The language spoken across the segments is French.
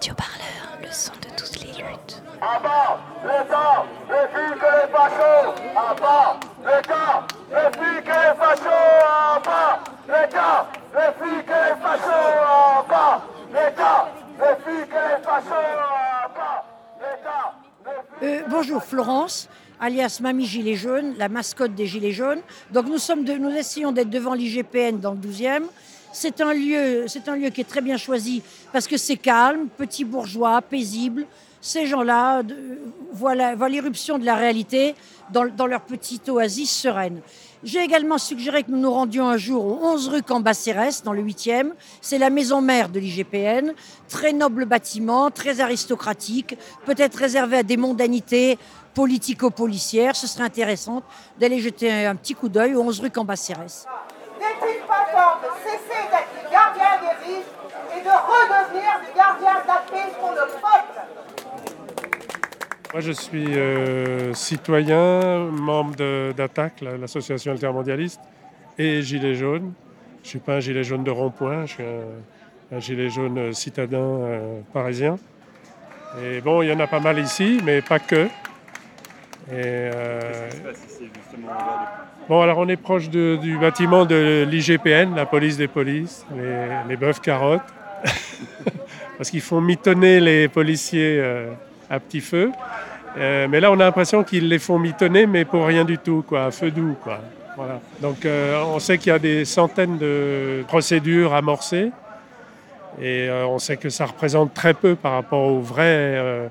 Radio Parleur, le son de toutes les luttes. À bas, l'État, les flics et les fachos À bas, l'État, les flics et les fachos À bas, l'État, les flics et les fachos À bas, l'État, les flics et les fachos À bas, l'État, les flics bonjour Florence, alias Mamie Gilet Jaune, la mascotte des Gilets jaunes. Donc nous, sommes de- nous essayons d'être devant l'IGPN dans le 12e. C'est un, lieu, c'est un lieu qui est très bien choisi parce que c'est calme, petit bourgeois, paisible. Ces gens-là voient l'irruption de la réalité dans, dans leur petite oasis sereine. J'ai également suggéré que nous nous rendions un jour au 11 rue Cambacérès, dans le 8e. C'est la maison mère de l'IGPN. Très noble bâtiment, très aristocratique, peut-être réservé à des mondanités politico-policières. Ce serait intéressant d'aller jeter un petit coup d'œil au 11 rue Cambacérès. N'est-il pas temps de cesser d'être les gardiens des riches et de redevenir les gardiens de la paix pour le peuple Moi, je suis euh, citoyen, membre la- l'association altermondialiste, et gilet jaune. Je ne suis pas un gilet jaune de rond-point, je suis un, un gilet jaune citadin euh, parisien. Et bon, il y en a pas mal ici, mais pas que. Et, euh, Bon, alors on est proche de- du bâtiment de l'IGPN, la police des polices, les, les bœufs carottes, parce qu'ils font mitonner les policiers euh, à petit feu. Euh, mais là, on a l'impression qu'ils les font mitonner, mais pour rien du tout, quoi, à feu doux, quoi. Voilà. Donc, euh, on sait qu'il y a des centaines de procédures amorcées, et on sait que ça représente très peu par rapport aux vraies, euh,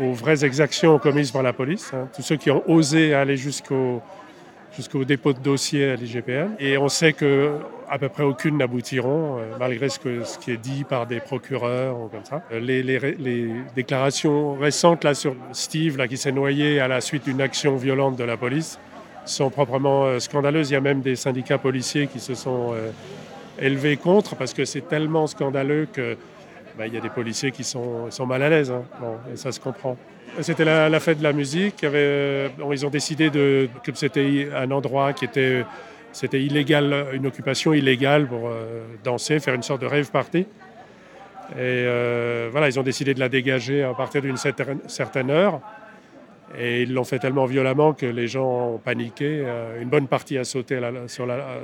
aux vraies exactions commises par la police. hein. Tous ceux qui ont osé aller jusqu'au jusqu'au dépôt de dossier à l'IGPN. Et on sait que à peu près aucune n'aboutiront, euh, malgré ce, que, ce qui est dit par des procureurs ou comme ça. Euh, Les, les déclarations récentes là, sur Steve, là, qui s'est noyé à la suite d'une action violente de la police, sont proprement euh, scandaleuses. Il y a même des syndicats policiers qui se sont élevés contre, parce que c'est tellement scandaleux que bah, il y a des policiers qui sont, mal à l'aise. hein. Et ça se comprend. C'était la, fête de la musique. Euh, ils ont décidé que c'était un endroit qui était, c'était illégal, une occupation illégale pour euh, danser, faire une sorte de rave party. Et euh, voilà, ils ont décidé de la dégager à partir d'une certaine, heure. Et ils l'ont fait tellement violemment que les gens ont paniqué. Une bonne partie a sauté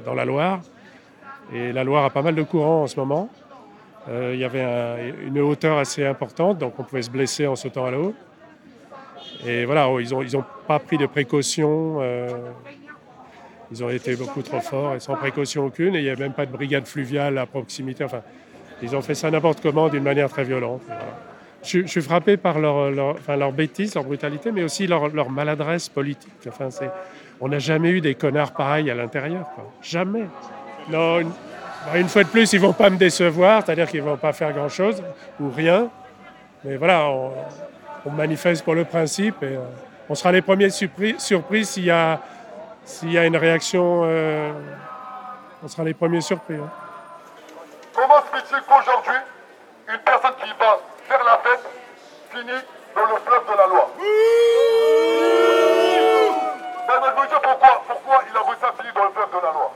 dans la Loire. Et la Loire a pas mal de courant en ce moment. Euh, il y avait un- une hauteur assez importante, donc on pouvait se blesser en sautant à l'eau. Et voilà, oh, ils n'ont ils ont pas pris de précautions. euh, ils ont été beaucoup trop forts et sans précaution aucune. Et il n'y a même pas de brigade fluviale à proximité. Enfin, ils ont fait ça n'importe comment d'une manière très violente. Je, suis frappé par leur, bêtise, leur brutalité, mais aussi leur, maladresse politique. Enfin, on n'a jamais eu des connards pareils à l'intérieur. Jamais. Non, une, une fois de plus, ils ne vont pas me décevoir, c'est-à-dire qu'ils ne vont pas faire grand-chose ou rien. Mais voilà, on, manifeste pour le principe et euh, on sera les premiers surpris, s'il y, a- y a une réaction. euh, on sera les premiers surpris. hein. Comment se fait-il qu'aujourd'hui, une personne qui va faire la fête finit dans le fleuve de la loi Bernard Gaudier, pourquoi, pourquoi il a voulu ça finir dans le fleuve de la loi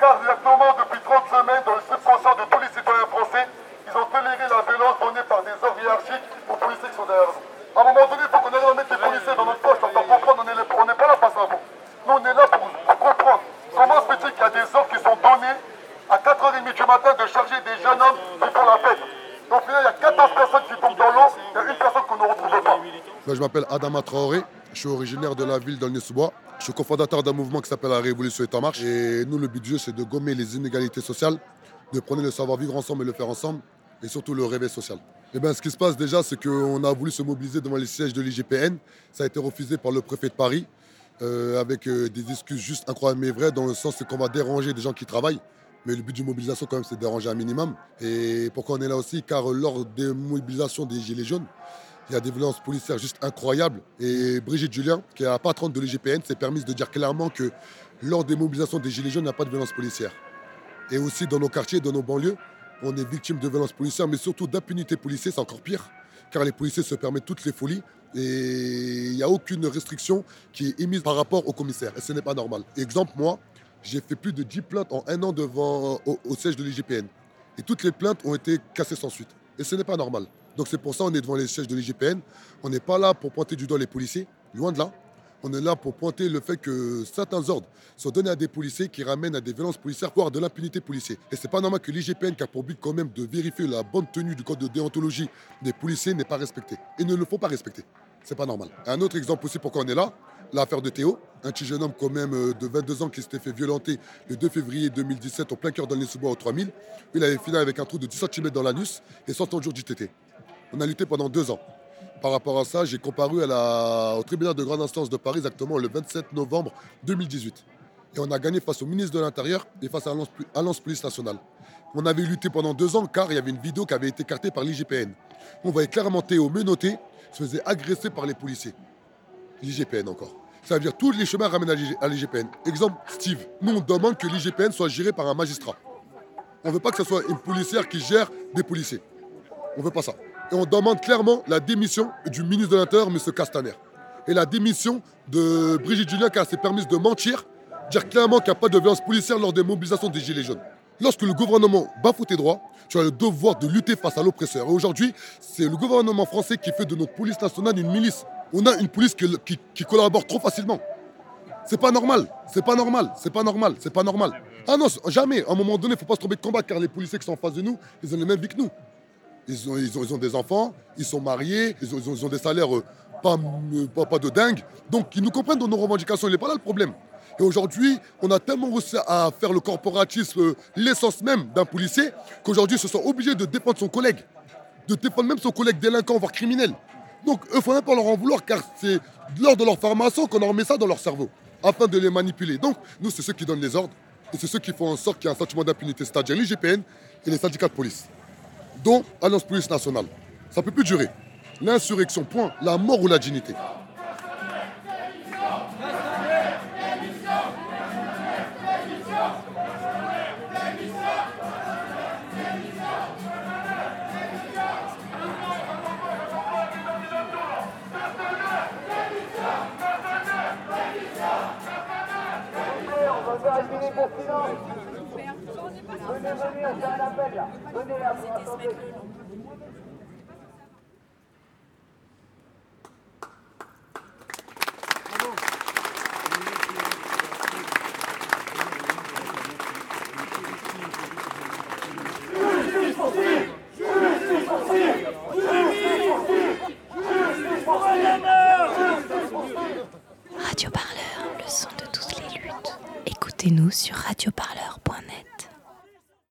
Car exactement depuis 30 semaines, dans le subconscient de tous les citoyens français, ils ont toléré la violence donnée par des ordres hiérarchiques aux policiers qui sont derrière nous. À un moment donné, il faut qu'on arrive à mettre les policiers dans notre poche pour faire comprendre on est les- on n'est pas là face à vous. Nous, on est là pour, pour comprendre. Comment se fait-il qu'il y a des ordres qui sont donnés à 4h30 du matin de jeunes hommes qui font la fête final, il y a 14 personnes qui tombent dans l'eau, il y a une personne qu'on ne retrouve pas. Je m'appelle Adama Traoré, je suis originaire de la ville d'Aulnay-sous-Bois. Je suis cofondateur d'un mouvement qui s'appelle La Révolution est en marche. Et nous, le but du jeu, c'est de gommer les inégalités sociales, de prôner le savoir-vivre ensemble et le faire ensemble, et surtout le réveil social. Et ben, ce qui se passe déjà, c'est qu'on a voulu se mobiliser devant les sièges de l'IGPN. Ça a été refusé par le préfet de Paris, euh, avec euh, des excuses juste incroyables mais vraies, dans le sens qu'on va déranger des gens qui travaillent. Mais le but d'une mobilisation, quand même, c'est de déranger un minimum. Et pourquoi on est là aussi? Car euh, lors des mobilisations des Gilets jaunes, il y a des violences policières juste incroyables. Et Brigitte Julien, qui est la patronne de l'IGPN, s'est permise de dire clairement que lors des mobilisations des Gilets jaunes, il n'y a pas de violence policière. Et aussi dans nos quartiers, dans nos banlieues, on est victime de violences policières, mais surtout d'impunité policière, c'est encore pire, car les policiers se permettent toutes les folies et il n'y a aucune restriction qui est émise par rapport au commissaire. Et ce n'est pas normal. Exemple, moi, j'ai fait plus de 10 plaintes en un an devant, au, siège de l'IGPN. Et toutes les plaintes ont été cassées sans suite. Et ce n'est pas normal. Donc c'est pour ça qu'on est devant les sièges de l'IGPN. On n'est pas là pour pointer du doigt les policiers, loin de là. On est là pour pointer le fait que certains ordres sont donnés à des policiers qui ramènent à des violences policières, voire de l'impunité policière. Et c'est pas normal que l'IGPN, qui a pour but quand même de vérifier la bonne tenue du code de déontologie des policiers, n'est pas respecté. Et ne le faut pas respecter. C'est pas normal. Un autre exemple aussi pourquoi on est là, l'affaire de Théo, un petit jeune homme quand même euh, de 22 ans qui s'était fait violenter le 2 février 2017 au plein cœur dans les sous-bois au 3000. Il avait fini avec un trou de 10 cm dans l'anus et 100 jours d'ITT. On a lutté pendant deux ans. Par rapport à ça, j'ai comparu au tribunal de grande instance de Paris exactement le 27 novembre 2018. Et on a gagné face au ministre de l'Intérieur et face à l'Alliance Police Nationale. On avait lutté pendant deux ans car il y avait une vidéo qui avait été cartée par l'IGPN. On voyait clairement Théo menotté, se faisait agresser par les policiers. L'IGPN encore. Ça veut dire tous les chemins ramènent à l'IGPN. Exemple, Steve. Nous, on demande que l'IGPN soit géré par un magistrat. On ne veut pas que ce soit une policière qui gère des policiers. On ne veut pas ça. Et on demande clairement la démission du ministre de l'Intérieur, M. Castaner. Et la démission de Brigitte Julien qui a s'est permis de mentir, dire clairement qu'il n'y a pas de violence policière lors des mobilisations des Gilets jaunes. Lorsque le gouvernement bafoue tes droits, tu as le devoir de lutter face à l'oppresseur. Et aujourd'hui, c'est le gouvernement français qui fait de notre police nationale une milice. On a une police qui, collabore trop facilement. C'est pas normal, c'est pas normal, c'est pas normal, c'est pas normal. Ah non, jamais. À un moment donné, il ne faut pas se tromper de combat car les policiers qui sont en face de nous, ils ont les mêmes vies que nous. Ils ont, des enfants, ils sont mariés, ils ont, des salaires euh, pas, pas, pas, de dingue. Donc ils nous comprennent dans nos revendications, il n'est pas là le problème. Et aujourd'hui, on a tellement réussi à faire le corporatisme euh, l'essence même d'un policier qu'aujourd'hui, ils se sont obligés de défendre son collègue, de défendre même son collègue délinquant, voire criminel. Donc, il ne même pas leur en vouloir car c'est lors de leur formation qu'on leur met ça dans leur cerveau afin de les manipuler. Donc, nous, c'est ceux qui donnent les ordres et c'est ceux qui font en sorte qu'il y ait un sentiment d'impunité, c'est-à-dire l'IGPN et les syndicats de police dont Alliance Police Nationale. Ça ne peut plus durer. L'insurrection, point. La mort ou la dignité. Venez, venez, on fait un appel là. Venez là, vous attendez.